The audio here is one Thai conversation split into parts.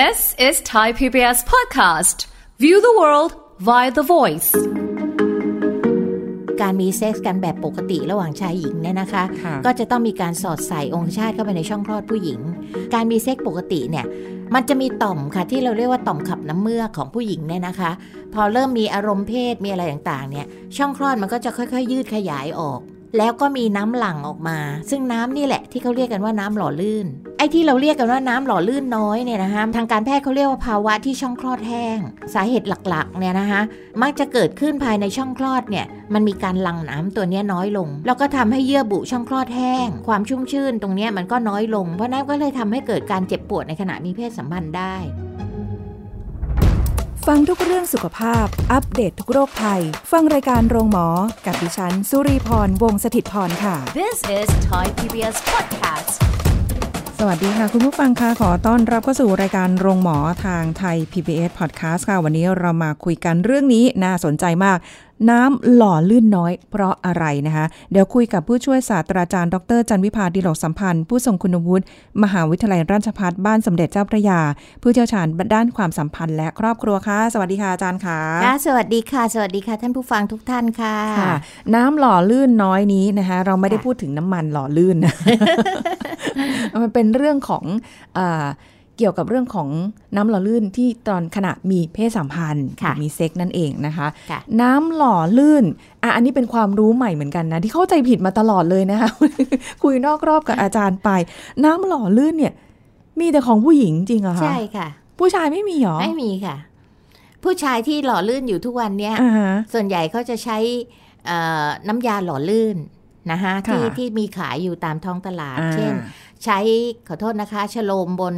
This is Thai PBS podcast. View the world via the voice. การมีเซ็กส์กันแบบปกติระหว่างชายหญิงเนี่ยนะคะค่ะก็จะต้องมีการสอดใส่องคชาตเข้าไปในช่องคลอดผู้หญิง การมีเซ็กส์ปกติเนี่ยมันจะมีต่อมค่ะที่เราเรียกว่าต่อมขับน้ำเมือกของผู้หญิงเนี่ยนะคะ พอเริ่มมีอารมณ์เพศมีอะไรต่างๆเนี่ยช่องคลอดมันก็จะค่อยๆ ยืดขยายออก แล้วก็มีน้ำหลั่งออกมา ซึ่งน้ำนี่แหละที่เขาเรียกกันว่าน้ำหล่อลื่น ไอ้ที่เราเรียกกันว่าน้ำหล่อลื่นน้อยเนี่ยนะคะทางการแพทย์เขาเรียกว่าภาวะที่ช่องคลอดแห้ง สาเหตุหลักๆเนี่ยนะคะมักจะเกิดขึ้นภายในช่องคลอดเนี่ยมันมีการหลั่งน้ำตัวนี้น้อยลง แล้วก็ทำให้เยื่อบุช่องคลอดแห้ง ความชุ่มชื่นตรงนี้มันก็น้อยลง เพราะนั้นก็เลยทำให้เกิดการเจ็บปวดในขณะมีเพศสัมพันธ์ได้ ฟังทุกเรื่องสุขภาพ อัปเดตททุกโรคภัย ฟังรายการโรงหมอ กับดิฉัน สุรีพร วงศิตพรค่ะ This is Thai PBS podcast. สวัสดีค่ะ คุณผู้ฟังคะขอต้อนรับเข้าสู่รายการโรงหมอทางไทย PBS Podcast ค่ะ วันนี้เรามาคุยกันเรื่องนี้น่าสนใจมากน้ำหล่อลื่นน้อยเพราะอะไรนะคะ เดี๋ยวคุยกับผู้ช่วยศาสตราจารย์ ดรจันวิพาดิโลกสัมพันธ์ ผู้ทรงคุณวุฒิมหาวิทยาลัยราชภัฏบ้านสมเด็จเจ้าพระยา ผู้เชี่ยวชาญด้านความสัมพันธ์ และครอบครัวค่ะ สวัสดีค่ะอาจารย์ค่ะค่ะสวัสดีค่ะ สวัสดีค่ะ ท่านผู้ฟังทุกท่านค่ะค่ะ น้ำหล่อลื่นน้อยนี้นะคะ เราไม่ได้ค่ะพูดถึงน้ำมันหล่อลื่นนะมันเป็นเรื่องของเออ เกี่ยวกับเรื่องของน้ำหล่อลื่นที่ตอนขณะมีเพศสัมพันธ์ค่ะมีเซ็กนั่นเองนะคะค่ะน้ำหล่อลื่นอะอันนี้เป็นความรู้ใหม่เหมือนกันนะ ที่เข้าใจผิดมาตลอดเลยนะคะ คุยนอกรอบกับอาจารย์ไป น้ำหล่อลื่นเนี่ย มีแต่ของผู้หญิงจริงเหรอคะใช่ค่ะ ผู้ชายไม่มีหรอไม่มีค่ะ ผู้ชายที่หล่อลื่นอยู่ทุกวันเนี้ยอ่าฮะส่วนใหญ่เขาจะใช้เอ่อน้ำยาหล่อลื่นนะคะค่ะที่ที่มีขายอยู่ตามท้องตลาดอ่าเช่น ใช้ขอโทษนะคะชโลมบน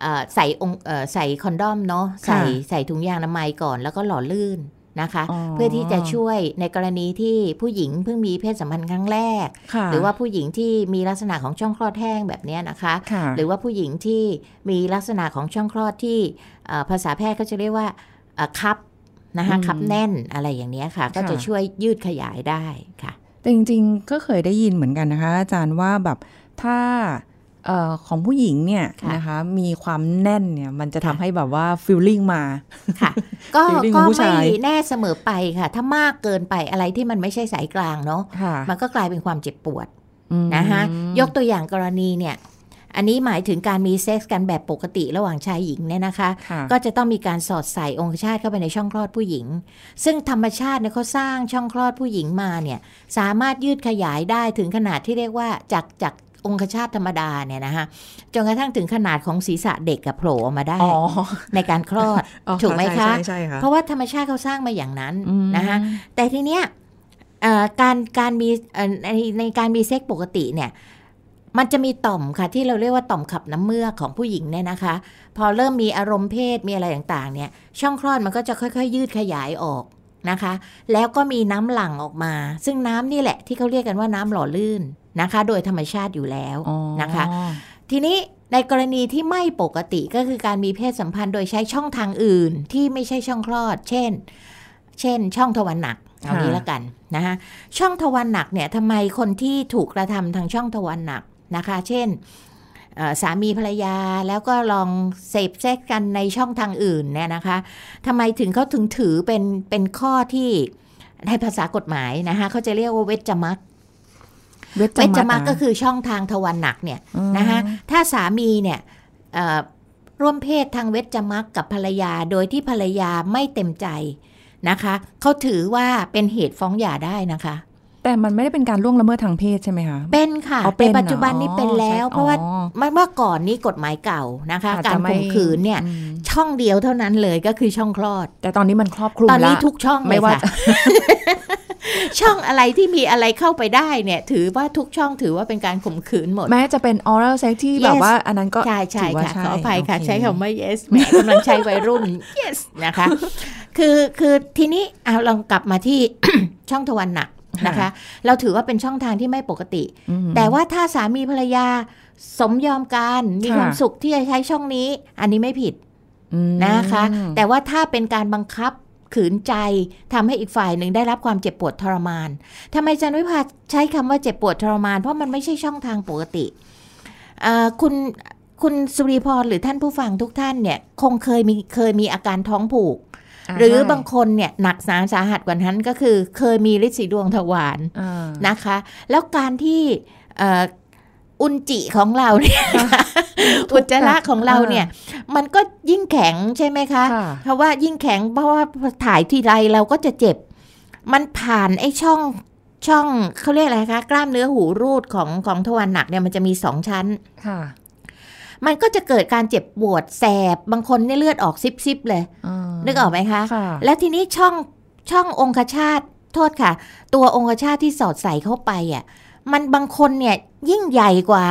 เอ่อใส่องค์เอ่อใส่คอนดอมเนาะใส่ใส่ถุงยางอนามัยก่อนแล้วก็หล่อลื่นนะคะอ๋อเพื่อที่จะช่วยในกรณีที่ผู้หญิงเพิ่งมีเพศสัมพันธ์ครั้งแรกค่ะหรือว่าผู้หญิงที่มีลักษณะของช่องคลอดแห้งแบบเนี้ยนะคะค่ะหรือว่าผู้หญิงที่มีลักษณะของช่องคลอดที่เอ่อภาษาแพทย์ก็จะเรียกว่าเอ่อคับนะคะอืมคับแน่นอะไรอย่างเนี้ยค่ะ ก็ค่ะจะช่วยยืดขยายได้ค่ะแต่จริงๆก็เคยได้ยินเหมือนกันนะคะ อาจารย์ว่าแบบถ้าเออของผู้หญิงเนี่ยค่ะนะคะ มีความแน่นเนี่ย มันจะค่ะทำให้แบบว่าฟิลลิ่งมาค่ะ ก็ feeling ขก็องผู้ไม่ชายแน่เสมอไปค่ะ ถ้ามากเกินไปอะไรที่มันไม่ใช่สายกลางเนาะค่ะมันก็กลายเป็นความเจ็บปวดอืมนะคะยกตัวอย่างกรณีเนี่ยอันนี้หมายถึงการมีเซ็กส์กันแบบปกติระหว่างชายหญิงเนี่ยนะคะค่ะก็จะต้องมีการสอดใส่องคชาตเข้าไปในช่องคลอดผู้หญิง ซึ่งธรรมชาติเนี่ยเขาสร้างช่องคลอดผู้หญิงมาเนี่ยสามารถยืดขยายได้ถึงขนาดที่เรียกว่าจากจาก องคชาตธรรมดาเนี่ยนะคะจนกระทั่งถึงขนาดของศีรษะเด็กกับโผล่ออกมาได้อ๋อในการคลอดอ๋อถูกไหมคะใช่ใช่ค่ะเพราะว่าธรรมชาติเขาสร้างมาอย่างนั้นอืมนะคะแต่ทีเนี้ยเอ่อการการมีเอ่อในในการมีเซ็กปกติเนี่ยมันจะมีต่อมค่ะที่เราเรียกว่าต่อมขับน้ำเมือกของผู้หญิงเนี่ยนะคะ พอเริ่มมีอารมณ์เพศมีอะไรต่างๆ เนี่ย ช่องคลอดมันก็จะค่อยๆ ยืดขยายออกนะคะ แล้วก็มีน้ำหลั่งออกมา ซึ่งน้ำนี่แหละที่เขาเรียกกันว่าน้ำหล่อลื่น นะคะ โดยธรรมชาติอยู่แล้วอ๋อนะคะ ทีนี้ในกรณีที่ไม่ปกติก็คือการมีเพศสัมพันธ์โดยใช้ช่องทางอื่นที่ไม่ใช่ช่องคลอด เช่น เช่น ช่องทวารหนักเอานี้ละกันนะคะช่องทวารหนักเนี่ยทำไมคนที่ถูกกระทำทางช่องทวารหนักนะคะ เช่นเอ่อสามีภรรยาแล้วก็ลองเสพเซ็กกันในช่องทางอื่นเนี่ยนะคะทำไมถึงเขาถึงถือเป็นเป็นข้อที่ในภาษากฎหมายนะคะเขาจะเรียกว่าเวชจมัก เวชเวชจมักนะก็คือช่องทางทวารหนักเนี่ยอืมนะคะถ้าสามีเนี่ยเอ่อร่วมเพศทางเวชจมักกับภรรยาโดยที่ภรรยาไม่เต็มใจนะคะเขาถือว่าเป็นเหตุฟ้องหย่าได้นะคะ แต่มันไม่ได้เป็นการล่วงละเมิดทางเพศใช่ไหมคะเป็นค่ะอ๋อเป็นในปัจจุบันนี้เหรอเป็นแล้วใช่เพราะว่าอ๋อเมื่อเมื่อก่อนนี้กฎหมายเก่านะคะอาจการจะไม่ข่มขืนเนี่ยอืมช่องเดียวเท่านั้นเลยก็คือช่องคลอด แต่ตอนนี้มันครอบคลุมตอนนี้ละทุกช่องเลไม่ยว่าค่ะ ช่องอะไรที่มีอะไรเข้าไปได้เนี่ย ถือว่าทุกช่องถือว่าเป็นการข่มขืนหมด แม้จะเป็น oral sex ที่ Yes แบบว่าอันนั้นก็ใช่ใช่ถืว่าค่ะขออภัยค่ะโอเใช้คำว่า yes แหมกำลังใช้วัยรุ่น yes นะคะ คือคือทีนี้เอาลองกลับมาที่ช่องทวารหนักนะคะ เราถือว่าเป็นช่องทางที่ไม่ปกติอืมแต่ว่าถ้าสามีภรรยาสมยอมกันมีค่ะความสุขที่จะใช้ช่องนี้ อันนี้ไม่ผิดอืมนะคะ แต่ว่าถ้าเป็นการบังคับ ขืนใจทำให้อีกฝ่ายหนึ่งได้รับความเจ็บปวดทรมานทำไมจันวิภาใช้คำว่าเจ็บปวดทรมาน เพราะมันไม่ใช่ช่องทางปกติเอ่อคุณคุณสุริพรหรือท่านผู้ฟังทุกท่านเนี่ย คงเคยมีเคยมีอาการท้องผูก หรือบางคนเนี่ยหนักสาสาหัสกว่านั้นก็คือ เคยมีฤทธิ์สีดวงทวารอ่านะคะ แล้วการที่เอ่ออุนจิของเราเนี่ยอุจจาระของเราเนี่ย มันก็ยิ่งแข็งใช่ไหมคะค่ะเพราะว่ายิ่งแข็งเพราะว่าถ่ายทีไรเราก็จะเจ็บ มันผ่านไอ้ช่องช่องเขาเรียกอะไรคะกล้ามเนื้อหูรูดของของทวารหนักเนี่ยมันจะมีสองชั้นค่ะ มันก็จะเกิดการเจ็บปวดแสบบางคนเนี่ยเลือดออกซิบๆเลยนึกออกไหมคะค่ะแล้วทีนี้ช่องช่ององคชาตโทษค่ะ ตัวองคชาตที่สอดใส่เข้าไปอะ มันบางคนเนี่ยยิ่งใหญ่กว่า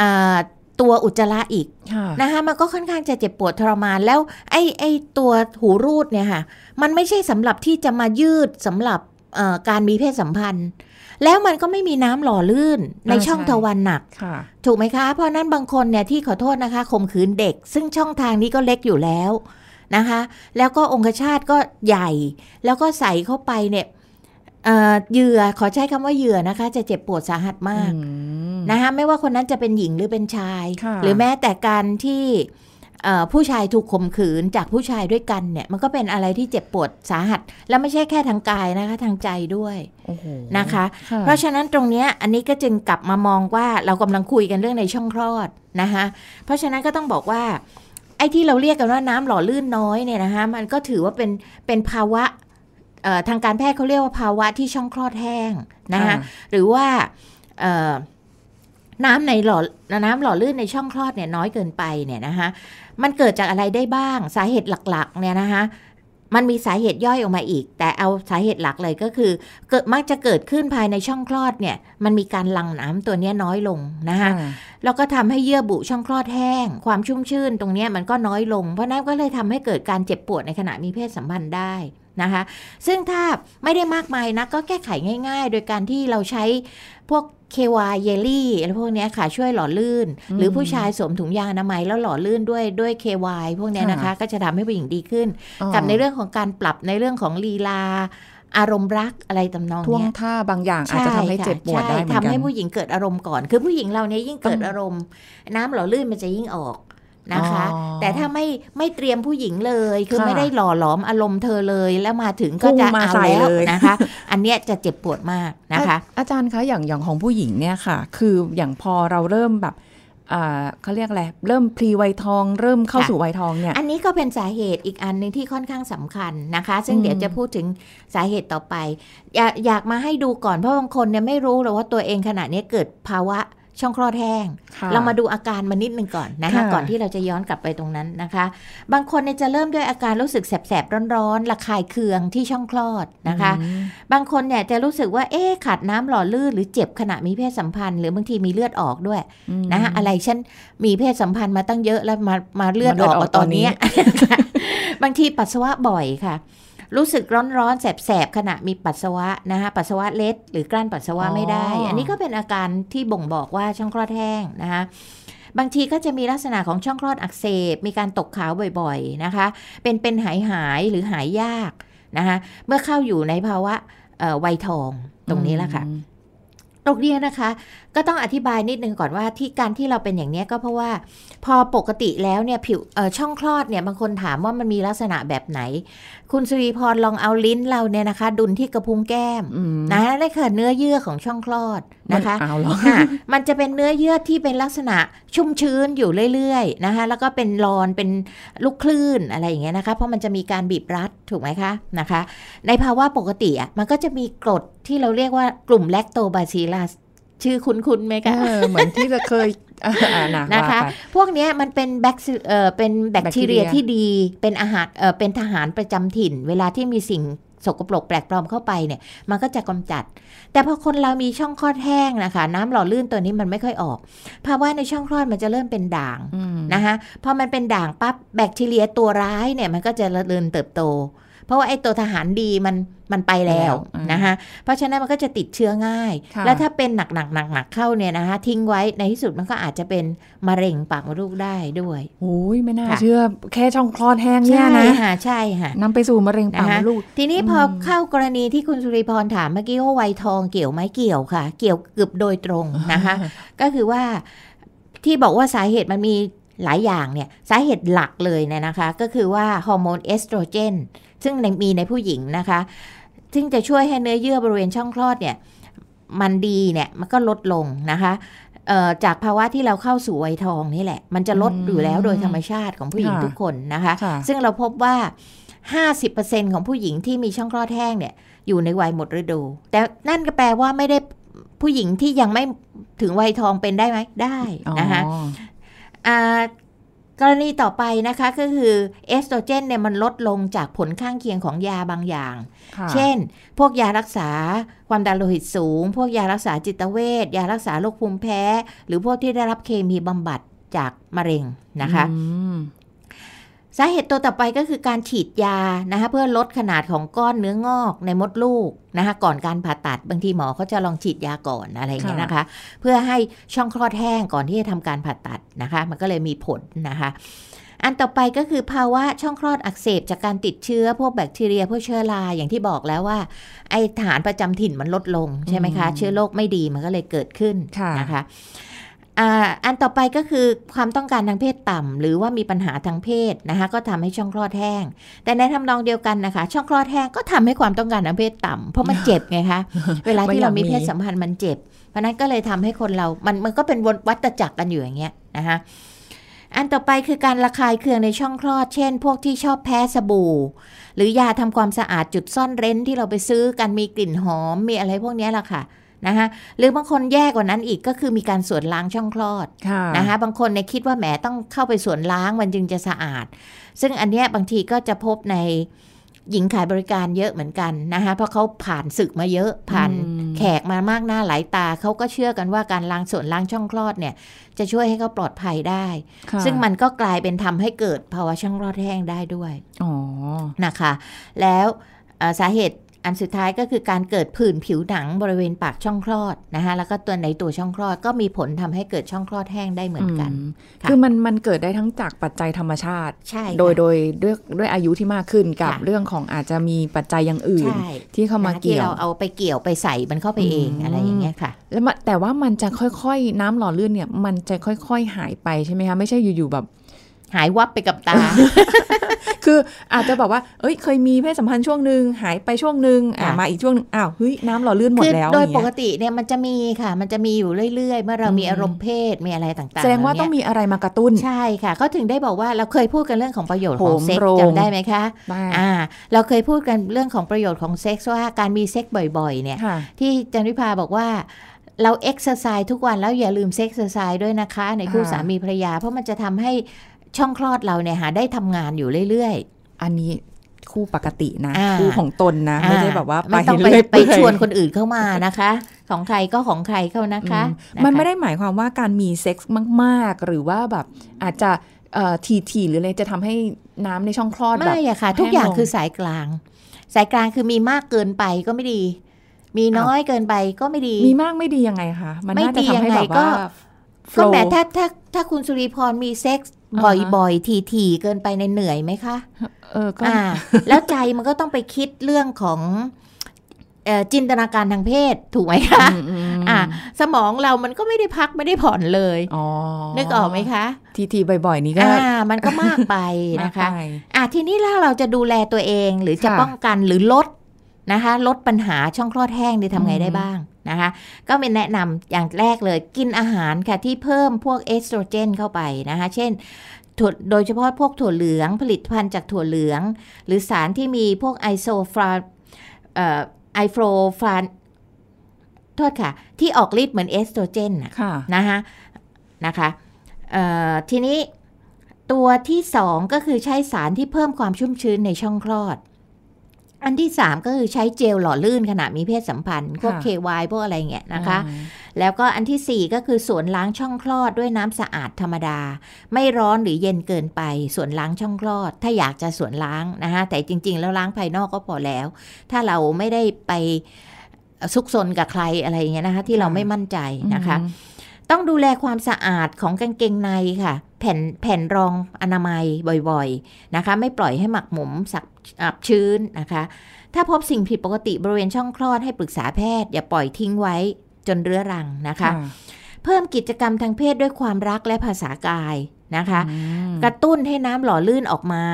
อ่าตัวอุจจาระอีกค่ะนะคะมันก็ค่อนข้างจะเจ็บปวดทรมานแล้วไอ้ไอ้ตัวหูรูดเนี่ยค่ะ มันไม่ใช่สำหรับที่จะมายืดสำหรับเอ่อการมีเพศสัมพันธ์ แล้วมันก็ไม่มีน้ำหล่อลื่นในอ่าช่องใช่ทวารหนักค่ะถูกไหมคะ เพราะนั้นบางคนเนี่ยที่ขอโทษนะคะข่มขืนเด็ก ซึ่งช่องทางนี้ก็เล็กอยู่แล้วนะคะ แล้วก็องคชาตก็ใหญ่ แล้วก็ใส่เข้าไปเนี่ย เอ่อเหยื่อขอใช้คำว่าเหยื่อนะคะ จะเจ็บปวดสาหัสมากอืมนะคะไม่ว่าคนนั้นจะเป็นหญิงหรือเป็นชายค่ะหรือแม้แต่การที่เอ่อผู้ชายถูกข่มขืนจากผู้ชายด้วยกันเนี่ย มันก็เป็นอะไรที่เจ็บปวดสาหัส แล้วไม่ใช่แค่ทางกายนะคะ ทางใจด้วยโอ้โหนะคะค่ะเพราะฉะนั้นตรงเนี้ยอันนี้ก็จึงกลับมามองว่าเรากำลังคุยกันเรื่องในช่องคลอดนะคะเพราะฉะนั้นก็ต้องบอกว่าไอ้ที่เราเรียกกันว่าน้ำหล่อลื่นน้อยเนี่ยนะคะมันก็ถือว่าเป็นเป็นภาวะเอ่อ ทางการแพทย์เขาเรียกว่าภาวะที่ช่องคลอดแห้งนะคะหรือว่าเอ่อน้ำในหล่อน้ำหล่อลื่นในช่องคลอดเนี่ยน้อยเกินไปเนี่ยนะคะมันเกิดจากอะไรได้บ้างสาเหตุหลักๆเนี่ยนะคะมันมีสาเหตุย่อยออกมาอีก แต่เอาสาเหตุหลักเลยก็คือ เกิดมักจะเกิดขึ้นภายในช่องคลอดเนี่ย มันมีการหลั่งน้ำตัวเนี้ยน้อยลงนะคะค่ะแล้วก็ทำให้เยื่อบุช่องคลอดแห้ง ความชุ่มชื่นตรงเนี้ยมันก็น้อยลง เพราะนั้นก็เลยทำให้เกิดการเจ็บปวดในขณะมีเพศสัมพันธ์ได้ นะคะ ซึ่งถ้าไม่ได้มากมายนะก็แก้ไขง่าย ๆ โดยการที่เราใช้พวกเควาเยลลี่อะไรพวกเนี้ยค่ะช่วยหล่อลื่น หรือผู้ชายสวมถุงยางอนามัยแล้วหล่อลื่นด้วยด้วยเควายพวกเนี้ยนะคะ ก็จะทำให้ผู้หญิงดีขึ้น กับในเรื่องของการปรับในเรื่องของลีลาอารมณ์รักอะไรตำนองท่วงเนี้ยท่าบางอย่างอาจจะทำให้เจ็บปวดได้เหมือนทำกันให้ผู้หญิงเกิดอารมณ์ก่อน คือผู้หญิงเราเนี่ยยิ่งเกิดต้องอารมณ์ น้ำหล่อลื่นมันจะยิ่งออก นะคะอ๋อแต่ถ้าไม่ไม่เตรียมผู้หญิงเลย คือค่ะไม่ได้หล่อหลอมอารมณ์เธอเลยแล้วมาถึงก็จะพุ่งมาเอาใส่แล้วเลยนะคะ อันเนี้ยจะเจ็บปวดมากนะคะอาอาจารย์คะอย่างอย่างของผู้หญิงเนี่ยค่ะ คืออย่างพอเราเริ่มแบบอ่าเขาเรียกอะไร เริ่มพรีวัยทอง เริ่มเข้าค่ะสู่วัยทองเนี่ย อันนี้ก็เป็นสาเหตุอีกอันหนึ่งที่ค่อนข้างสำคัญนะคะ ซึ่งอืมเดี๋ยวจะพูดถึงสาเหตุต่อไป อยากอยากมาให้ดูก่อนเพราะบางคนเนี่ยไม่รู้เลยว่าตัวเองขณะนี้เกิดภาวะ ช่องคลอดแห้งค่ะเรามาดูอาการมานิดนึงก่อนนะคะค่ะก่อนที่เราจะย้อนกลับไปตรงนั้นนะคะ บางคนเนี่ยจะเริ่มด้วยอาการรู้สึกแสบๆ ร้อนๆระคายเคืองที่ช่องคลอดนะคะอืมบางคนเนี่ยจะรู้สึกว่าเอ๊ะขาดน้ำหล่อลื่นหรือเจ็บขณะมีเพศสัมพันธ์ หรือบางทีมีเลือดออกด้วยอืมนะคะอะไรฉันมีเพศสัมพันธ์มาตั้งเยอะแล้วมามาเลือดมาเลืออดอกออกตอนเนี้ยตอนนี้ บางทีปัสสาวะบ่อยค่ะ รู้สึกร้อนๆแสบๆขณะมีปัสสาวะนะคะปัสสาวะเล็ด หรือกลั้นปัสสาวะไม่ได้ อันนี้ก็เป็นอาการที่บ่งบอกว่าช่องคลอดแห้งนะคะบางทีก็จะมีลักษณะของช่องคลอดอักเสบ มีการตกขาวบ่อยๆนะคะ เป็นเป็นหายหายๆหรือหายยากนะคะเมื่อเข้าอยู่ในภาวะเอ่อวัยทองตรงนี้แหละค่ะอืมตรงเนี้ยนะคะ ก็ต้องอธิบายนิดนึงก่อนว่าที่การที่เราเป็นอย่างเนี้ยก็เพราะว่า พอปกติแล้วเนี่ยผิวเอ่อช่องคลอดเนี่ยบางคนถามว่ามันมีลักษณะแบบไหน คุณสุริพรลองเอาลิ้นเราเนี่ยนะคะ ดุลที่กระพุ้งแก้มอืมนะได้ค่ะเนื้อเยื่อของช่องคลอดนะคะมันเอาเหรอค่ะมันจะเป็นเนื้อเยื่อที่เป็นลักษณะชุ่มชื้นอยู่เรื่อยๆนะคะ แล้วก็เป็นรอนเป็นลูกคลื่นอะไรอย่างเงี้ยนะคะ เพราะมันจะมีการบีบรัดถูกไหมคะนะคะ ในภาวะปกติอะมันก็จะมีกรดที่เราเรียกว่ากลุ่มแลคโตบาซิลัส ชื่อคุ้นๆไหมเอคะอเหมือนที่จะเคยอ่าอ่านะนะคะว่าไปพวกเนี้ยมันเป็นแบคทีเอ่อเป็นแบคทีเรียแบคทีเรียที่ดีเป็นอาหารเอ่อเป็นทหารประจำถิ่น เวลาที่มีสิ่งสกปรกแปลกปลอมเข้าไปเนี่ย มันก็จะกำจัด แต่พอคนเรามีช่องคลอดแห้งนะคะ น้ำหล่อลื่นตัวนี้มันไม่ค่อยออกภาวะในช่องคลอดมันจะเริ่มเป็นด่างอืมนะคะพอมันเป็นด่างปั๊บแบคทีเรียตัวร้ายเนี่ยมันก็จะเจริญเติบโต เพราะว่าไอ้ตัวทหารดีมันมันไปแล้วอืมนะคะเพราะฉะนั้นมันก็จะติดเชื้อง่ายค่ะแล้วถ้าเป็นหนักหนักหนักหนักๆเข้าเนี่ยนะคะทิ้งไว้ในที่สุดมันก็อาจจะเป็นมะเร็งปากมดลูกได้ด้วยโอ้ยไม่น่าค่ะเชื่อแค่ช่องคลอดแห้งเนี่ยใช่นะค่ะใช่ค่ะนำไปสู่มะเร็งปากมนะคะดลูก ทีนี้พออมเข้ากรณีที่คุณสุริพรถามเมื่อกี้ว่าวัยทองเกี่ยวไหมเกี่ยวค่ะ เกี่ยวเกือบโดยตรงนะคะ ก็คือว่าที่บอกว่าสาเหตุมันมี หลายอย่างเนี่ยสาเหตุหลักเลยเนี่ยนะคะก็คือว่าฮอร์โมนเอสโตรเจนซึ่งในมีในผู้หญิงนะคะ ซึ่งจะช่วยให้เนื้อเยื่อบริเวณช่องคลอดเนี่ยมันดีเนี่ยมันก็ลดลงนะคะเอ่อจากภาวะที่เราเข้าสู่วัยทองนี่แหละ มันจะลดอืมอยู่แล้วโดยธรรมชาติของผู้หญิงค่ะทุกคนนะคะค่ะซึ่งเราพบว่า 50%ของผู้หญิงที่มีช่องคลอดแห้งเนี่ยอยู่ในวัยหมดฤดู แต่นั่นก็แปลว่าไม่ได้ผู้หญิงที่ยังไม่ถึงวัยทองเป็นได้ไหมได้นะคะอ๋ออ่า กรณีต่อไปนะคะก็คือเอสโตรเจนเนี่ยมันลดลงจากผลข้างเคียงของยาบางอย่างค่ะเช่น พวกยารักษาความดันโลหิตสูง พวกยารักษาจิตเวชยารักษาโรคภูมิแพ้ หรือพวกที่ได้รับเคมีบำบัดจากมะเร็งนะคะอืม สาเหตุตัวต่อไปก็คือการฉีดยานะคะเพื่อลดขนาดของก้อนเนื้องอกในมดลูกนะคะก่อนการผ่าตัดบางทีหมอเขาจะลองฉีดยาก่อนอะไรอย่างเงี้ยนะคะ เพื่อให้ช่องคลอดแห้งก่อนที่จะทำการผ่าตัดนะคะ มันก็เลยมีผลนะคะ อันต่อไปก็คือภาวะช่องคลอดอักเสบจากการติดเชื้อพวกแบคทีเรียพวกเชื้อราอย่างที่บอกแล้วว่า ไอฐานประจำถิ่นมันลดลงใช่ไหมคะอืมเชื้อโรคไม่ดีมันก็เลยเกิดขึ้นค่ะนะคะ อ่าอันต่อไปก็คือความต้องการทางเพศต่ำหรือว่ามีปัญหาทางเพศนะคะก็ทำให้ช่องคลอดแห้ง แต่ในทำนองเดียวกันนะคะ ช่องคลอดแห้งก็ทำให้ความต้องการทางเพศต่ำเพราะมันเจ็บไงคะเวลาที่เรามีเพศสัมพันธ์มันเจ็บ เพราะฉะนั้นก็เลยทำให้คนเรา มันมันก็เป็นวนวัฏจักรกันอยู่อย่างเงี้ยนะคะอันต่อไปคือการระคายเคืองในช่องคลอด เช่น พวกที่ชอบแพ้สบู่ หรือยาทำความสะอาดจุดซ่อนเร้นที่เราไปซื้อกันมีกลิ่นหอมมีอะไรพวกเนี้ยแหละค่ะ นะคะหรือบางคนแย่กว่านั้นอีกก็คือมีการสวนล้างช่องคลอดค่ะนะคะบางคนเนี่ยคิดว่าแหมต้องเข้าไปสวนล้างมันจึงจะสะอาด ซึ่งอันเนี้ยบางทีก็จะพบในหญิงขายบริการเยอะเหมือนกันนะคะเพราะเขาผ่านศึกมาเยอะผ่านอืมแขกมามากหน้าหลายตาเขาก็เชื่อกันว่าการล้างสวนล้างช่องคลอดเนี่ย จะช่วยให้เขาปลอดภัยได้ค่ะซึ่งมันก็กลายเป็นทำให้เกิดภาวะช่องคลอดแห้งได้ด้วยอ๋อนะคะ แล้วเอ่อสาเหตุ อันสุดท้ายก็คือการเกิดผื่นผิวหนังบริเวณปากช่องคลอดนะคะแล้วก็ตัวในตัวช่องคลอดก็มีผลทำให้เกิดช่องคลอดแห้งได้เหมือนกันอืมค่ะคือมันมันเกิดได้ทั้งจากปัจจัยธรรมชาติ ใช่ค่ะโดยโดยด้วยด้วยอายุที่มากขึ้นกับค่ะเรื่องของอาจจะมีปัจจัยอย่างอื่นใช่ที่เข้ามานะคะเกี่ที่ยวเราเอาไปเกี่ยวไปใส่มันเข้าไปเองอืมอะไรอย่างเงี้ยค่ะ แล้วมันแต่ว่ามันจะค่อยๆ น้ำหล่อลื่นเนี่ยมันจะค่อย ๆ หายไปใช่ไหมคะไม่ใช่อยู่ๆแบบ หายวับไปกับตา คืออาจจะแบบว่า เอ้ย เคยมีเพศสัมพันธ์ช่วงหนึ่งหายไปช่วงหนึ่งอะค่ะมาอีกช่วงหนึ่งอ้าวเฮ้ยน้ำหล่อลื่นหมดคือแล้ว โดยอย่างปเงี้กยติเนี่ยมันจะมีค่ะ มันจะมีอยู่เรื่อยๆ เมื่อเรามีอืมอารมณ์เพศมีอะไรต่างๆ แสดงว่าต้องมีอะไรมากระตุ้น ใช่ค่ะเขาถึงได้บอกว่าเราเคยพูดกันเรื่องของประโยชน์ของโหมเซ็กโรงจำได้ไหมคะได้อ่า เราเคยพูดกันเรื่องของประโยชน์ของเซ็กซ์ว่าการมีเซ็กซ์บ่อยๆ เนี่ยค่ะที่จันวิภาบอกว่าเราเอ็กซ์ไซส์ทุกวันแล้วอย่าลืม sexercise ด้วยนะคะ ในคู่ค่ะสามีภรรยาเพราะมันจะทำให้ ช่องคลอดเราเนี่ยหาได้ทำงานอยู่เรื่อยๆ อันนี้คู่ปกตินะอ่าคู่ของตนนะ ไม่ใช่แบบว่าไม่ต้องไปเรื่อยไปเปื่อยชวนคนอื่นเข้ามานะคะ ของใครก็ของใครเข้านะคะอืมมันไม่ได้หมายความว่าการมีเซ็กซ์มาก ๆ หรือว่าแบบอาจจะเอ่อทีๆหรืออะไรจะทำให้น้ำในช่องคลอดแบบไม่อะค่ะ ทุกอย่างแห้งลงคือสายกลาง สายกลางคือมีมากเกินไปก็ไม่ดี มีน้อยเกินไปก็ไม่ดี มีมากไม่ดียังไงคะมันไม่น่าจะดีทำให้ยังไงแบบก็ว่า ก็ flow แหมถ้าถ้าถ้าคุณสุริพรมีเซ็กซ์อ่าบ่ฮะอยๆ ทีๆ เกินไปในเหนื่อยไหมคะ เออก็อ่าแล้วใจมันก็ต้องไปคิดเรื่องของเอ่อจินตนาการทางเพศถูกไหมคะอืมอืมอ่าสมองเรามันก็ไม่ได้พักไม่ได้ผ่อนเลยอ๋อนึกออกไหมคะ ทีทีๆบ่อย ๆ นี้ก็อ่ามันก็มากไปนะคะมากไปอะทีนี้ถ้าเราจะดูแลตัวเองหรือจะค่ะป้องกันหรือลด นะคะ ลดปัญหาช่องคลอดแห้งนี่ทำไงอืมได้บ้างนะคะ ก็เป็นแนะนำอย่างแรกเลยกินอาหารค่ะที่เพิ่มพวกเอสโตรเจนเข้าไปนะคะ เช่นถั่วโดยเฉพาะพวกถั่วเหลืองผลิตภัณฑ์จากถั่วเหลือง หรือสารที่มีพวกไอโซฟราเอ่อไอโฟรฟรานโทษค่ะ ที่ออกฤทธิ์เหมือนเอสโตรเจนน่ะค่ะนะคะนะคะเอ่อทีนี้ตัวที่สองก็คือใช้สารที่เพิ่มความชุ่มชื้นในช่องคลอด อันที่สามก็คือใช้เจลหล่อลื่นขณะมีเพศสัมพันธ์ พวกค่ะ KY พวกอะไรเงี้ยนะคะอืมแล้วก็อันที่สี่ก็คือส่วนล้างช่องคลอดด้วยน้ำสะอาดธรรมดา ไม่ร้อนหรือเย็นเกินไป ส่วนล้างช่องคลอด ถ้าอยากจะส่วนล้างนะคะแต่จริง ๆ แล้วล้างภายนอกก็พอแล้ว ถ้าเราไม่ได้ไปซุกซนกับใครอะไรอย่างเงี้ยนะคะที่เราไม่มั่นใจนะคะ ต้องดูแลความสะอาดของกางเกงในค่ะ แผ่นแผ่นรองอนามัยบ่อยๆนะคะ ไม่ปล่อยให้หมักหมมสักอับชื้นนะคะ ถ้าพบสิ่งผิดปกติบริเวณช่องคลอดให้ปรึกษาแพทย์ อย่าปล่อยทิ้งไว้จนเรื้อรังนะคะค่ะเพิ่มกิจกรรมทางเพศด้วยความรักและภาษากายนะคะอืมกระตุ้นให้น้ำหล่อลื่นออกมา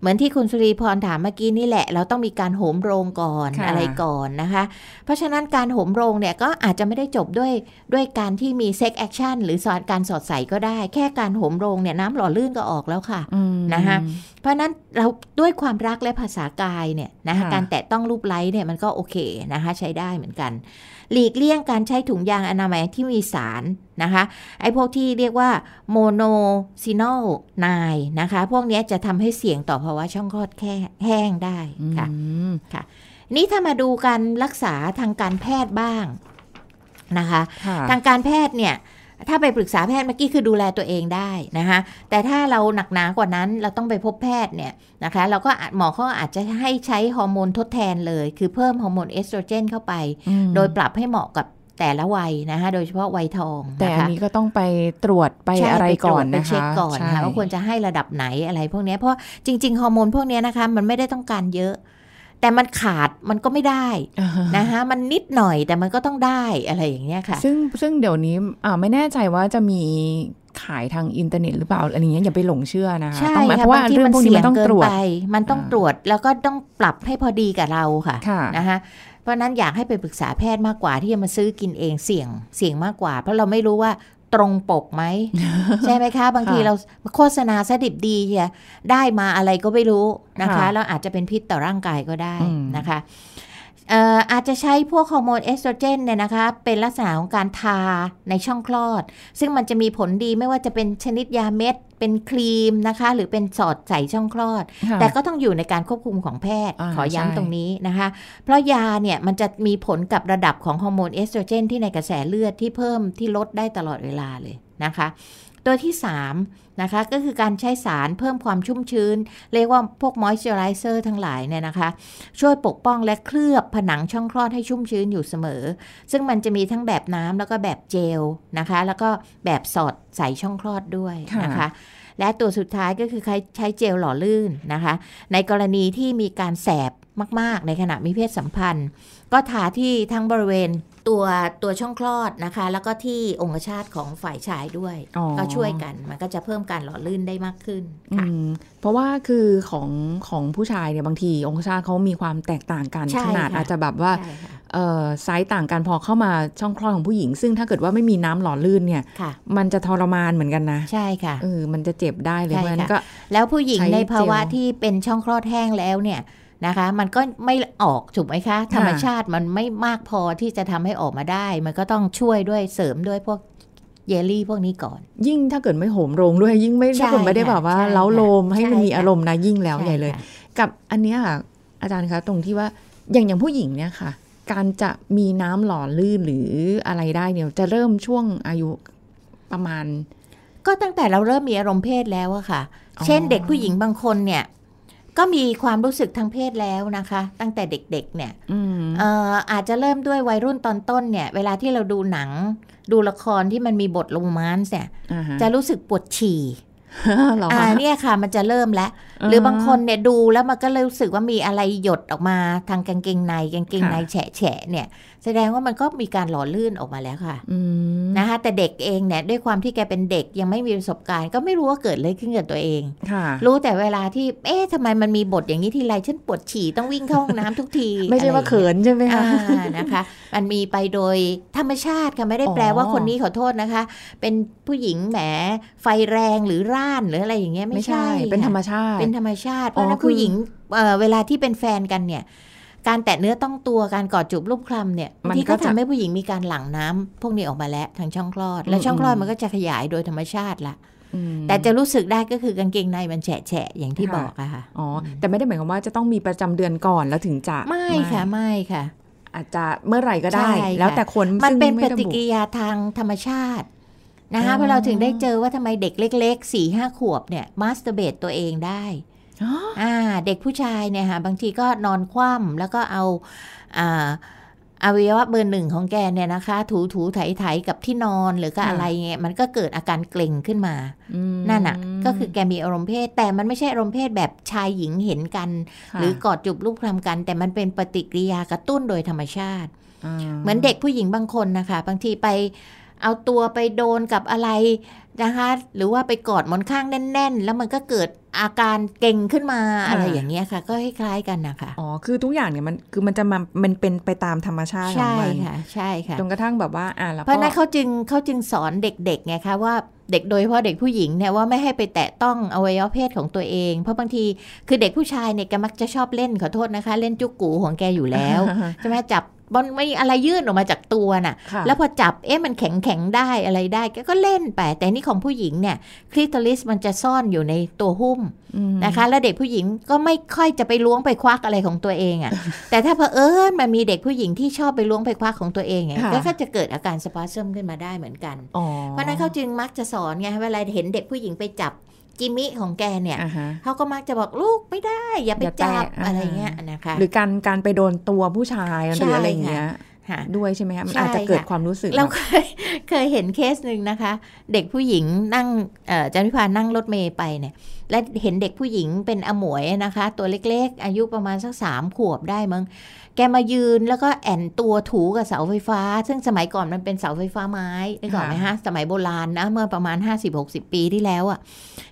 เหมือนที่คุณสุรีพรถามเมื่อกี้นี่แหละ เราต้องมีการโหมโรงก่อนค่ะอะไรก่อนนะคะ เพราะฉะนั้นการโหมโรงเนี่ยก็อาจจะไม่ได้จบด้วยด้วยการที่มี sex action หรือการสอดใส่ก็ได้ แค่การโหมโรงเนี่ยน้ำหล่อลื่นก็ออกแล้วค่ะอืมนะคะเพราะฉะนั้นเราด้วยความรักและภาษากายเนี่ยนะคะค่ะการแตะต้องลูบไล้เนี่ยมันก็โอเคนะคะใช้ได้เหมือนกัน หลีกเลี่ยงการใช้ถุงยางอนามัยที่มีสารนะคะไอ้พวกที่เรียกว่า nonoxynol-9นะคะพวกเนี้ยจะทำให้เสี่ยงต่อภาวะช่องคลอดแค่แห้งได้ค่ะอืมนี่ถ้ามาดูการรักษาทางการแพทย์บ้างนะคะค่ะทางการแพทย์เนี่ยถ้าไปปรึกษาแพทย์เมื่อกี้คือดูแลตัวเองได้นะคะแต่ถ้าเราหนักหนากว่านั้นเราต้องไปพบแพทย์เนี่ยนะคะเราก็อาจหมอเขาอาจจะให้ใช้ฮอร์โมนทดแทนเลย คือเพิ่มฮอร์โมนเอสโตรเจนเข้าไปอืมโดยปรับให้เหมาะกับ แต่ละวัยนะคะโดยเฉพาะวัยทองแต่นะอันคะนี้ก็ต้องไปตรวจไปใช่อะไรปตก่วอจนไปนะคะเช็คก่อนใช่ค่ะว่าควรจะให้ระดับไหนอะไรพวกเนี้ยเพราะจริง ๆ ฮอร์โมนพวกเนี้ยนะคะมันไม่ได้ต้องการเยอะ แต่มันขาดมันก็ไม่ได้อ่าฮะนะคะมันนิดหน่อยแต่มันก็ต้องได้อะไรอย่างเงี้ยค่ะ ซึ่งซึ่งเดี๋ยวนี้อ่าไม่แน่ใจว่าจะมีขายทางอินเทอร์เน็ตหรือเปล่าอะไรอย่างเงี้ยอย่าไปหลงเชื่อนะคะใช่ต้องค่ะเพราะว่าบางทีเรื่อมังนพวกนี้เสี่ยมันต้องงเกิตรวจไปมันต้องอ่าตรวจแล้วก็ต้องปรับให้พอดีกับเราค่ะค่ะนะคะเพ ราะฉะนั้นอยากให้ไปปรึกษาแพทย์มากกว่าที่จะมาซื้อกินเองเสี่ยงเสี่ยงมากกว่า เพราะเราไม่รู้ว่าตรงปกไหม ใช่ไหมคะ บางทีค่ะเราโฆษณาซะดิบดีเชียได้มาอะไรก็ไม่รู้นะคะค่ะแล้วอาจจะเป็นพิษต่อร่างกายก็ได้อืมนะคะเอ่ออาจจะใช้พวกฮอร์โมนเอสโตรเจนเนี่ยนะคะ เป็นลักษณะของการทาในช่องคลอด ซึ่งมันจะมีผลดีไม่ว่าจะเป็นชนิดยาเม็ด เป็นครีมนะคะ หรือเป็นสอดใส่ช่องคลอดค่ะแต่ก็ต้องอยู่ในการควบคุมของแพทย์อ่าขอใช่ย้ำตรงนี้นะคะ เพราะยาเนี่ยมันจะมีผลกับระดับของฮอร์โมนเอสโตรเจนที่ในกระแสเลือดที่เพิ่มที่ลดได้ตลอดเวลาเลยนะคะ ตัวที่3นะคะก็คือการใช้สารเพิ่มความชุ่มชื้น เรียกว่าพวกมอยส์เจอไรเซอร์ทั้งหลายเนี่ยนะคะ ช่วยปกป้องและเคลือบผนังช่องคลอดให้ชุ่มชื้นอยู่เสมอ ซึ่งมันจะมีทั้งแบบน้ำแล้วก็แบบเจลนะคะ แล้วก็แบบสอดใส่ช่องคลอดด้วยนะคะและตัวสุดท้ายก็คือใช้เจลหล่อลื่นนะคะ ในกรณีที่มีการแสบ มาก ๆ ในขณะมีเพศสัมพันธ์ ก็ทาที่ทั้งบริเวณตัวตัวช่องคลอดนะคะ แล้วก็ที่องคชาตของฝ่ายชายด้วยอ๋อก็ช่วยกันมันก็จะเพิ่มการหล่อลื่นได้มากขึ้นอืค่ะมเพราะว่าคือของของผู้ชายเนี่ยบางทีองคชาตเขามีความแตกต่างกันใช่ขนาดค่ะอาจจะแบบว่าใช่ค่ะเอ่อไซส์ต่างกันพอเข้ามาช่องคลอดของผู้หญิง ซึ่งถ้าเกิดว่าไม่มีน้ำหล่อลื่นเนี่ยค่ะมันจะทรมานเหมือนกันนะ ใช่ค่ะเออมันจะเจ็บได้เลยใช่เพราะฉะนั้นค่ะก็แล้วผู้หญิงใช้ในภาวะเจลที่เป็นช่องคลอดแห้งแล้วเนี่ย นะคะ มันก็ไม่ออกถูกไหมคะ ธรรมชาติมันไม่มากพอที่จะทำให้ออกมาได้ มันก็ต้องช่วยด้วยเสริมด้วยพวกเยลลี่พวกนี้ก่อน ยิ่งถ้าเกิดไม่โหมโรงด้วยยิ่งไม่ใช่ถ้าเกิดไม่ได้แบบว่าค่ะใช่เล้าโลมให้มันใช่มีค่ะอารมณ์นะยิ่งแล้วช่ใหญ่เลยค่ะกับอันเนี้ยค่ะ อาจารย์คะตรงที่ว่าอย่างอย่างผู้หญิงเนี่ยค่ะ การจะมีน้ำหล่อลื่นหรืออะไรได้เนี่ยจะเริ่มช่วงอายุประมาณ ก็ตั้งแต่เราเริ่มมีอารมณ์เพศแล้วอะค่ะอ๋อเช่นเด็กผู้หญิงบางคนเนี่ย ก็มีความรู้สึกทางเพศแล้วนะคะ ตั้งแต่เด็กๆเนี่ยอืมเอ่ออาจจะเริ่มด้วยวัยรุ่นตอนต้นเนี่ย เวลาที่เราดูหนัง ดูละครที่มันมีบทโรแมนต์เนี่ยอ่าฮะจะรู้สึกปวดฉี่เหรออ่าคะเนี่ยค่ะมันจะเริ่มแล้ว หรือบางคนเนี่ยดูแล้วมันก็เลยรู้สึกว่ามีอะไรหยดออกมาทางกางเกงในกางเกงในแฉะแฉะๆเนี่ยแสดงว่ามันก็มีการหล่อลื่นออกมาแล้วค่ะอืมนะคะแต่เด็กเองเนี่ยด้วยความที่แกเป็นเด็กยังไม่มีประสบการณ์ ก็ไม่รู้ว่าเกิดอะไรขึ้นกับตัวเองค่ะรู้แต่เวลาที่เอ๊ะทำไมมันมีบทอย่างนี้ทีไรฉันปวดฉี่ต้องวิ่งเข้าห้องน้ำทุกที ไม่ใช่ว่าเขินใช่ไหมอ่าคะนะคะ มันมีไปโดยธรรมชาติค่ะไม่ได้แปลว่าอ๋อคนนี้ขอโทษนะคะ เป็นผู้หญิงแหมไฟแรงหรือร่านหรืออะไรอย่างเงี้ยไม่ไม่ใช่ใช่ เป็นธรรมค่ะชาติเป็นธรรมชาติเพอ๋อราะฉะนั้นคือผู้หญิงเอ่อเวลาที่เป็นแฟนกันเนี่ย การแตะเนื้อต้องตัวการกอดจูบรูปคลำเนี่ยบางทีก็ทำให้ผู้หญิงมีการหลั่งน้ำพวกนี้ออกมาแล้วทางช่องคลอด และช่องคลอดมันก็จะขยายโดยธรรมชาติละอืมแต่จะรู้สึกได้ก็คือกางเกงในมันแฉะแฉะๆอย่างที่ค่ะบอกอะค่ะอ๋อแต่ไม่ได้หมายความว่าจะต้องมีประจำเดือนก่อนแล้วถึงจะไม่ค่ะไม่ค่ะ อาจจะเมื่อไหร่ก็ได้ใช่ค่ะแล้วแต่คนมันซึ่งเป็นปไระบุฏิกิริยาทางธรรมชาตินะคะ อ๋อเพราะเราถึงได้เจอว่าทำไมเด็กเล็กๆสี่ห้าขวบเนี่ย masturbate ตัวเองได้ อ๋ออ่าเด็กผู้ชายเนี่ยค่ะบางทีก็นอนคว่ำแล้วก็เอาอ่าอวัยวะเบอร์หนึ่งของแกเนี่ยนะคะ ถูถูไถไถกับที่นอนหรือก็อะไรเงี้ยมันก็เกิดอาการเกร็งขึ้นมาอืมนั่นอะ ก็คือแกมีอารมณ์เพศ แต่มันไม่ใช่อารมณ์เพศแบบชายหญิงเห็นกันค่ะหรือกอดจูบรูปคลำกัน แต่มันเป็นปฏิกิริยากระตุ้นโดยธรรมชาติาเหมือนเด็กผู้หญิงบางคนนะคะ บางทีไปเอาตัวไปโดนกับอะไร นะคะ หรือว่าไปกอดหมอนข้างแน่น ๆ แล้วมันก็เกิดอาการเก่งขึ้นมาค่ะอะไรอย่างเงี้ยค่ะ ก็คล้ายๆกันนะคะอ๋อคือทุกอย่างเนี่ยมันคือมันจะมามันเป็นไปตามธรรมชาติของใช่มันค่ะ ใช่ค่ะจนกระทั่งแบบว่าอ่าแล้วเพราะก็ฉะนั้นเขาจึงเขาจึงสอนเด็กๆไงคะว่าเด็กโดยเฉพาะเด็กผู้หญิงเนี่ยว่าไม่ให้ไปแตะต้องอวัยวะเพศของตัวเอง เพราะบางทีคือเด็กผู้ชายเนี่ยแกมักจะชอบเล่นขอโทษนะคะ เล่นจุกกูของแกอยู่แล้วใช่ไหมจับ บอลไม่อะไรยื่นออกมาจากตัวน่ะค่ะ แล้วพอจับเอ๊ะมันแข็งแข็งๆได้อะไรได้แกก็เล่นไป แต่นี่ของผู้หญิงเนี่ยคลิตอริสมันจะซ่อนอยู่ในตัวหุ้มอืมนะคะ แล้วเด็กผู้หญิงก็ไม่ค่อยจะไปล้วงไปควักอะไรของตัวเองอะ่ะ แต่ถ้าเผอิญมันมีเด็กผู้หญิงที่ชอบไปล้วงไปควักของตัวเองเนี่ยก็จะเกิดอาการสปาซึมขึ้นมาได้เหมือนกันอ๋อเพราะฉะนั้นเขาจึงมักจะสอนไงเวลาเห็นเด็กผู้หญิงไปจับ จิมิของแกเนี่ยอ่าฮะเขาก็มักจะบอกลูกไม่ได้ อย่าไปอย่าจับแตะอะไรอ่าเงี้ยนะคะ หรือการการไปโดนตัวผู้ชายหรืออะไรอย่างเงี้ยค่ะ ด้วยใช่ไหมคะมันใช่อาจจะเกิดค่ะความรู้สึกเราแบบเคยเคยเห็นเคสหนึ่งนะคะ เด็กผู้หญิงนั่งเอ่อจันทิพานั่งรถเมย์ไปเนี่ย และเห็นเด็กผู้หญิงเป็นอมวยนะคะ ตัวเล็กๆ อายุประมาณสักสามขวบได้มั้งแกมายืนแล้วก็แอนตัวถูกับเสาไฟฟ้า ซึ่งสมัยก่อนมันเป็นเสาไฟฟ้าไม้นึกออกไหมฮะสมัยโบราณนะเมื่อประมาณ 50-60 ปีที่แล้วอะ่ะ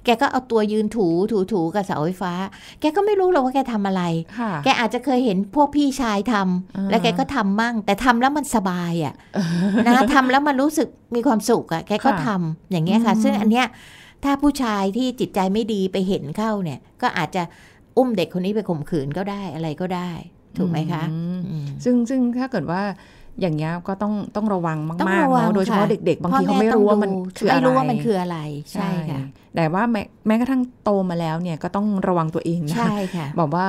แกก็เอาตัวยืนถูถูถูกับเสาไฟฟ้า แกก็ไม่รู้หรอกว่าแกทำอะไรค่ะแกอาจจะเคยเห็นพวกพี่ชายทำอ่าแล้วแกก็ทำมั่งแต่ทำแล้วมันสบายอะ่ะนะทำแล้วมันรู้สึกมีความสุขอะ่ะแกก็ค่ะทำอย่างเงี้ยค่ะอืมซึ่งอันเนี้ยถ้าผู้ชายที่จิตใจไม่ดีไปเห็นเข้าเนี่ย ก็อาจจะอุ้มเด็กคนนี้ไปข่มขืนก็ได้อะไรก็ได้ ถูกไหมคะอืมอืมซึ่งซึ่งถ้าเกิดว่าอย่างเงี้ยก็ต้องต้องระวังต้องมากระๆวังเนาะโดยเฉพาะค่ะเด็กๆ บางทีพ่อเขาแม่ไม่ต้องรู้ว่าดูมันคืออะไรไม่รู้ว่ามันคืออะไรใช่ค่ะแต่ว่าแม้แม้กระทั่งโตมาแล้วเนี่ยก็ต้องระวังตัวเองนะใช่ค่ะบอกว่า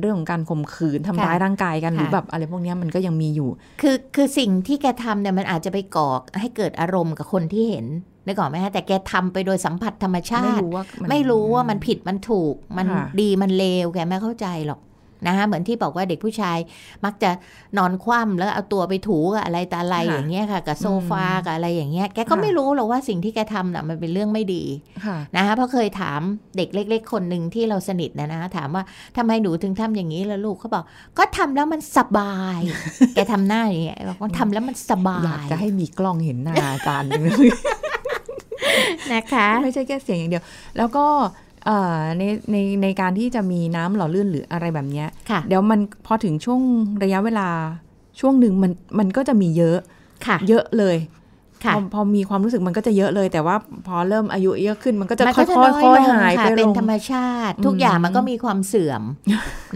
เรื่องของการข่มขืนทำร้ายค่ะร่างกายกันหรือค่ะแบบอะไรพวกเนี้ยมันก็ยังมีอยู่ คือคือสิ่งที่แกทำเนี่ยมันอาจจะไปก่อให้เกิดอารมณ์กับคนที่เห็นนึกออกไหมฮะแต่แกทำไปโดยสัมผัสธรรมชาไม่ติรู้ว่ามันไม่รู้ว่ามันผิดมันถูกมันค่ะดีมันเลวแกไม่เข้าใจหรอก นะคะเหมือนที่บอกว่าเด็กผู้ชายมักจะนอนคว่ำแล้วเอาตัวไปถูกับอะไรตาอะไรอย่างเงี้ยค่ะกับโซฟากับอะไรอย่างเงี้ยแกก็ไม่รู้หรอกว่าสิ่งที่แกทำน่ะมันเป็นเรื่องไม่ดีค่ะนะคะเพราะเคยถามเด็กเล็ก ๆ คนหนึ่งที่เราสนิทนะนะคะถามว่าทำไมหนูถึงทำอย่างนี้ล่ะลูกเขาบอก ก็ทำแล้วมันสบาย แกทำหน้าอย่างเงี้ยบอกว่าทำแล้วมันสบาอยากยจะให้มีกล้องเห็นหน้าอาจารย์นะคะไม่ใช่แค่เสียงอย่างเดียว แล้วก็เอ่อ ในในในการที่จะมีน้ำหล่อลื่นหรืออะไรแบบเนี้ยค่ะเดี๋ยวมันพอถึงช่วงระยะเวลาช่วงหนึ่งมันมันก็จะมีเยอะค่ะเยอะเลยค่ะพอพอมีความรู้สึกมันก็จะเยอะเลย แต่ว่าพอเริ่มอายุเยอะขึ้นมันก็จะมันค่ก็อยจะๆน้อยค่อยลงๆหายค่ะไปเป็ลนงธรรมชาติ ทุกอย่างอืมมันก็มีความเสื่อม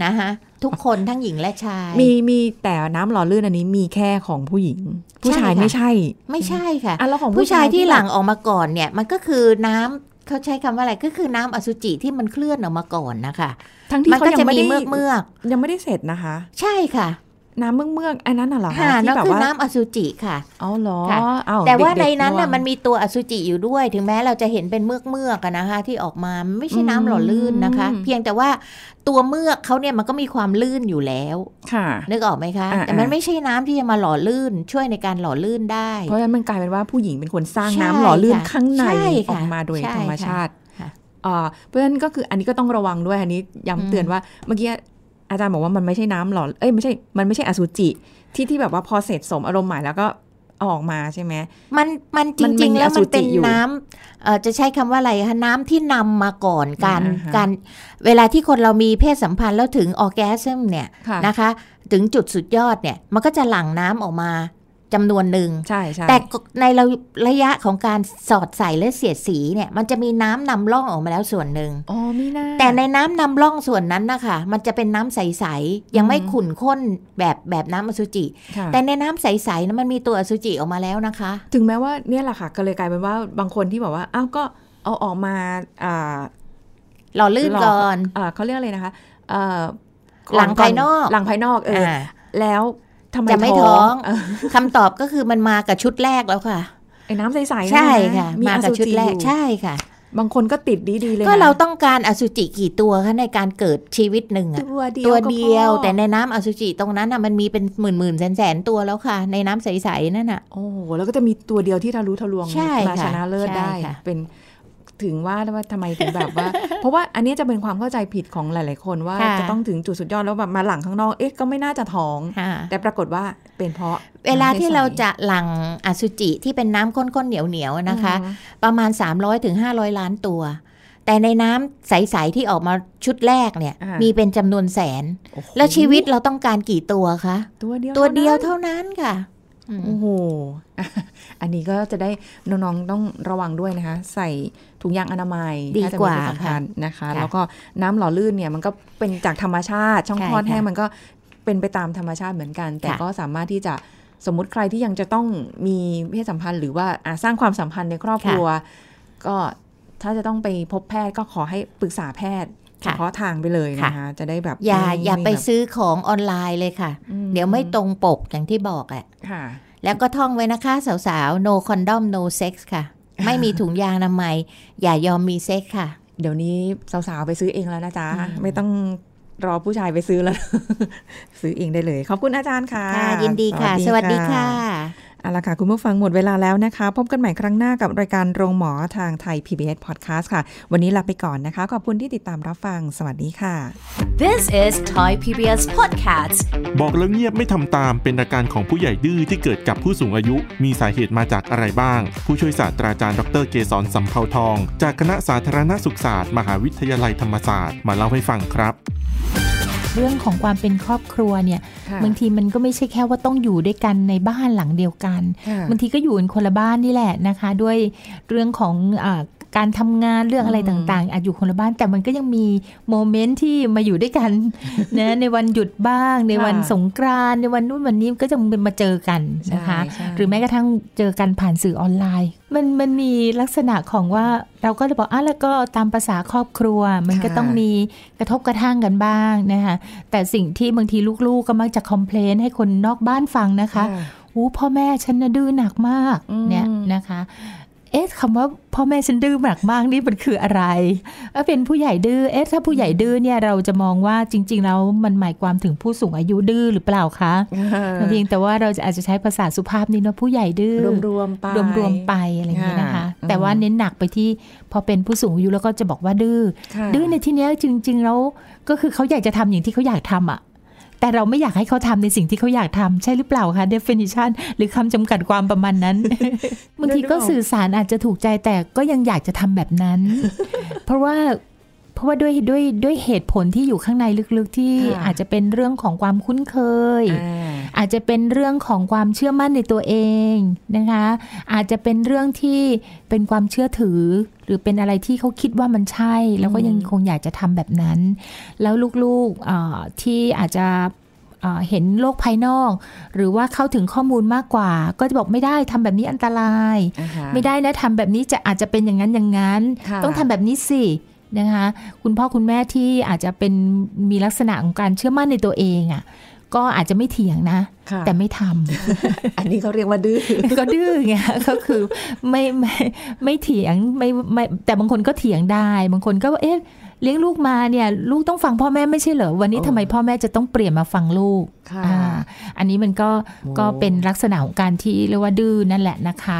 นะคะทุกคนทั้งหญิงและชาย มีมีแต่น้ำหล่อลื่นอันนี้มีแค่ของผู้หญิง ผู้ชายใช่ค่ะไม่ใช่ ไม่ใช่ค่ะอะแล้วของผู้ชายที่หลังแบบออกมาก่อนเนี่ย มันก็คือน้ำ เขาใช้คำว่าอะไรก็คือน้ำอสุจิที่มันเคลื่อนออกมาก่อนนะคะ ทั้งที่มันเขาก็ยังจะไม่มีได้เมือกเมือกยังไม่ได้เสร็จนะคะๆใช่ค่ะ น้ำเมือกเมือกๆอันนั้นน่ะเหรอคะค่ะที่นั่นแบบคือว่าน้ำอสุจิค่ะเอาเหรอค่ะอ้าวแต่ว่าในเด็กๆนั้นน่ะระวังมันมีตัวอสุจิอยู่ด้วย ถึงแม้เราจะเห็นเป็นเมือกเมือกๆอะนะคะ ที่ออกมามันไม่ใช่น้ำหล่อลื่นนะคะอืมเพียงแต่ว่าตัวเมือกเขาเนี่ยมันก็มีความลื่นอยู่แล้วค่ะนึกออกไหมคะอ่าแต่มันไม่ใช่น้ำที่จะมาหล่อลื่น ช่วยในการหล่อลื่นได้ เพราะฉะนั้นมันกลายเป็นว่าผู้หญิงเป็นคนสร้างใช่น้ำหล่อลื่นค่ะข้างในใช่อค่ะอกมาโดยใช่ธรรมชาติค่ะอ่าเพราะฉะนั้นก็คืออันนี้ก็ต้องระวังด้วยอันนี้อืมย้ำเตือนว่าเมื่อกี้ อาจารย์บอกว่ามันไม่ใช่น้ำหล่อเอ้ยไม่ใช่มันไม่ใช่อสุจิ ที่ที่แบบว่าพอเสร็จสมอารมณ์ใหม่แล้วก็เอาออกมาใช่ไหมมันมันจมันริงมีๆแล้วอสุมันจิเป็นอยู่น้ำเอ่อจะใช้คำว่าอะไรคะน้ำที่นำมาก่อนการอ่าฮะการเวลาที่คนเรามีเพศสัมพันธ์แล้วถึงออร์แกซึมเนี่ยค่ะนะคะ ถึงจุดสุดยอดเนี่ย มันก็จะหลั่งน้ำออกมา จำนวนหนึ่งใช่ใช่แต่ในระระยะของการสอดใส่และเสียดสีเนี่ย มันจะมีน้ำนำร่องออกมาแล้วส่วนหนึ่งอ๋อมีหน้าแต่ในน้ำนำร่องส่วนนั้นนะคะมันจะเป็นน้ำใสๆยังไม่อืมขุ่นข้นแบบแบบน้ำอสุจิค่ะแต่ในน้ำใสๆนั้นมันมีตัวอสุจิออกมาแล้วนะคะ ถึงแม้ว่าเนี่ยแหละค่ะก็เลยกลายเป็นว่าบางคนที่บอกว่าอ้าวก็เอาออกมาอ่าหล่อลื่นก่อนอ่าเขาเรียกอะไรนะคะเอ่อหลังภายนอกหลังภายนอกเออออ่าแล้ว ทำไมจะไม่ท้องเออคำตอบก็คือมันมากับชุดแรกแล้วค่ะไอ้น้ำใสๆใช่นค่ะมีมาอกับสุชุดจิแรอกยู่ใช่ค่ะ บางคนก็ติดดีๆเลยก็นะเราต้องการอสุจิกี่ตัวคะในการเกิดชีวิตหนึ่งอะตัวเดียวตัวก็พอเดียวแต่ในน้ำอสุจิตรงนั้นน่ะมันมีเป็นหมื่นหมื่นแสนแสนๆตัวแล้วค่ะ ในน้ำใสๆนั่นน่ะโอ้โหแล้วก็จะมีตัวเดียวที่ทะลุทะลวงใช่มาค่ะชนะเลิศใช่ได้ค่ะเป็น ถึงว่าว่าทำไมถึงแบบว่า เพราะว่าอันนี้จะเป็นความเข้าใจผิดของหลาย ๆ คนว่าค่ะจะต้องถึงจุดสุดยอดแล้วแบบมาหลังข้างนอกเอ๊ะก็ไม่น่าจะท้องค่ะแต่ปรากฏว่าเป็นเพราะ เวลาที่เราน้ำใสจะหลั่งอสุจิที่เป็นน้ำข้น ๆ เหนียว ๆ นะคะอืมประมาณ300ถึง500 ล้านตัว แต่ในน้ำใส ๆ ที่ออกมาชุดแรกเนี่ยอ่ามีมีเป็นจำนวนแสนโอ้โหแล้วชีวิตเราต้องการกี่ตัวคะ ตัวเดียวตัวเดียวท่านั้นเท่านั้นค่ะอืม โอ้โหอะอันนี้ก็จะได้น้องๆต้องระวังด้วยนะคะ ใส่ถุงยางอนามัยดีถ้จะกว่ามีเพศสัมพันธ์นะคะค่ะแล้วก็น้ำหล่อลื่นเนี่ยมันก็เป็นจากธรรมชาติ ช่องใช่คลอดแห้งค่ะมันก็เป็นไปตามธรรมชาติเหมือนกัน แต่ค่ะก็สามารถที่จะสมมติใครที่ยังจะต้องมีเพศสัมพันธ์ หรือว่าอะสร้างความสัมพันธ์ในครอบครัว ก็ถ้าจะต้องไปพบแพทย์ก็ขอให้ปรึกษาแพทย์ เฉค่ะพาะทางไปเลยนะคะจะได้แบบอย่าม่อย่าไปม่แบบซื้อของออนไลน์เลยค่ะอืเดี๋ยวไม่ตรงปกอย่างที่บอกแหละค่ะแล้วก็ท่องไว้นะคะ สาวๆ no condom no sex ค่ะ ไม่มีถุงยางอนามัย อย่ายอมมีเซ็กค่ะ เดี๋ยวนี้สาวๆ ไปซื้อเองแล้วนะจ๊ะอืมไม่ต้องรอผู้ชายไปซื้อแล้ว ซื้อเองได้เลย ขอบคุณอาจารย์ค่ะค่ะยินดีค่ะ สวัสดีค่ะ เอาละค่ะ คุณผู้ฟังหมดเวลาแล้วนะคะ พบกันใหม่ครั้งหน้ากับรายการโรงหมอทางไทย PBS Podcast ค่ะ วันนี้ลาไปก่อนนะคะ ขอบคุณที่ติดตามรับฟัง สวัสดีค่ะ This is Thai PBS Podcast. บอกแล้วเงียบไม่ทำตามเป็นอาการของผู้ใหญ่ดื้อที่เกิดกับผู้สูงอายุ มีสาเหตุมาจากอะไรบ้าง ผู้ช่วยศาสตราจารย์ดรเกษรสัมเภาทอง จากคณะสาธารณสุขศาสตร์ มหาวิทยาลัยธรรมศาสตร์มาเล่าให้ฟังครับ เรื่องของความเป็นครอบครัวเนี่ยค่ะบางทีมันก็ไม่ใช่แค่ว่าต้องอยู่ด้วยกันในบ้านหลังเดียวกันค่ะบางทีก็อยู่กันคนละบ้านนี่แหละนะคะ ด้วยเรื่องของอา การทำงานเรื่องอะไรอืมต่างๆ อาจอยู่คนละบ้าน แต่มันก็ยังมีโมเมนต์ที่มาอยู่ด้วยกันนะในวันหยุดบ้าง ในวันสงกรานต์ในวันนู้นวันนี้ก็จะมาเจอกันนะคะใช่ใช่หรือแม้กระทั่งเจอกันผ่านสื่อออนไลน์ มันมันมีลักษณะของว่าเราก็เลยบอกอะแล้วก็ตามภาษาครอบครัว มันก็ค่ะต้องมีกระทบกระทั่งกันบ้างนะคะแต่สิ่งที่บางทีลูกๆก็มักจะคอมเพลนให้คนนอกบ้านฟังนะคะอู้พ่อแม่ฉันนะดื้อหนักมากอืมเนี่ยนะคะ เอ๊ะคำว่าพ่อแม่ฉันดื้อหนักมากนี่มันคืออะไรเอ้ะเป็นผู้ใหญ่ดื้อเอ๊ะถ้าผู้ใหญ่ดื้อเนี่ยเราจะมองว่าจริง ๆ แล้วมันหมายความถึงผู้สูงอายุดื้อหรือเปล่าคะเพียงแต่ว่าเราจะอาจจะใช้ภาษาสุภาพนี่เนาะผู้ใหญ่ดื้อรวมๆไปรวมรวมๆไปอะไรอย่างนี้นะคะค่ะแต่ว่าเน้นหนักไปที่พอเป็นผู้สูงอายุแล้วก็จะบอกว่าดื้อค่ะดื้อในที่เนี้ยจริง ๆ แล้วก็คือเขาอยากจะทำอย่างที่เขาอยากทำอะ แต่เราไม่อยากให้เขาทำในสิ่งที่เขาอยากทำใช่หรือเปล่าคะ definition หรือคำจำกัดความประมาณนั้นบางทีก็สื่อสารอาจจะถูกใจแต่ก็ยังอยากจะทำแบบนั้น เพราะว่า เพราะว่าด้วยด้วยด้วยเหตุผลที่อยู่ข้างในลึกๆที่ค่ะอาจจะเป็นเรื่องของความคุ้นเคยอ่าอาจจะเป็นเรื่องของความเชื่อมั่นในตัวเองนะคะ อาจจะเป็นเรื่องที่เป็นความเชื่อถือ หรือเป็นอะไรที่เขาคิดว่ามันใช่ แล้วก็ยังคงอยากจะทำแบบนั้น แล้วลูกๆเอ่อที่อาจจะเอ่อเห็นโลกภายนอก หรือว่าเข้าถึงข้อมูลมากกว่า ก็จะบอกไม่ได้ทำแบบนี้อันตรายอ่าฮะไม่ได้นะทำแบบนี้จะอาจจะเป็นอย่างนั้นอย่างนั้นค่ะต้องทำแบบนี้สิ นะคะคุณพ่อคุณแม่ที่อาจจะเป็นมีลักษณะของการเชื่อมั่นในตัวเองอะ่ะก็อาจจะไม่เถียงนะค่ะแต่ไม่ทำอันนี้เขาเรียกว่าดื้อก็ดื้อไงก็คือไม่ไม่ไม่เถียงไม่ไม่แต่บางคนก็เถียงได้ บางคนก็ว่าเอ๊ะเลี้ยงลูกมาเนี่ย ลูกต้องฟังพ่อแม่ไม่ใช่เหรอวันนี้โอ้ทำไมพ่อแม่จะต้องเปลี่ยนมาฟังลูกค่ะอ่าอันนี้มันก็โอ้ก็เป็นลักษณะของการที่เรียกว่าดื้อนั่นแหละนะคะ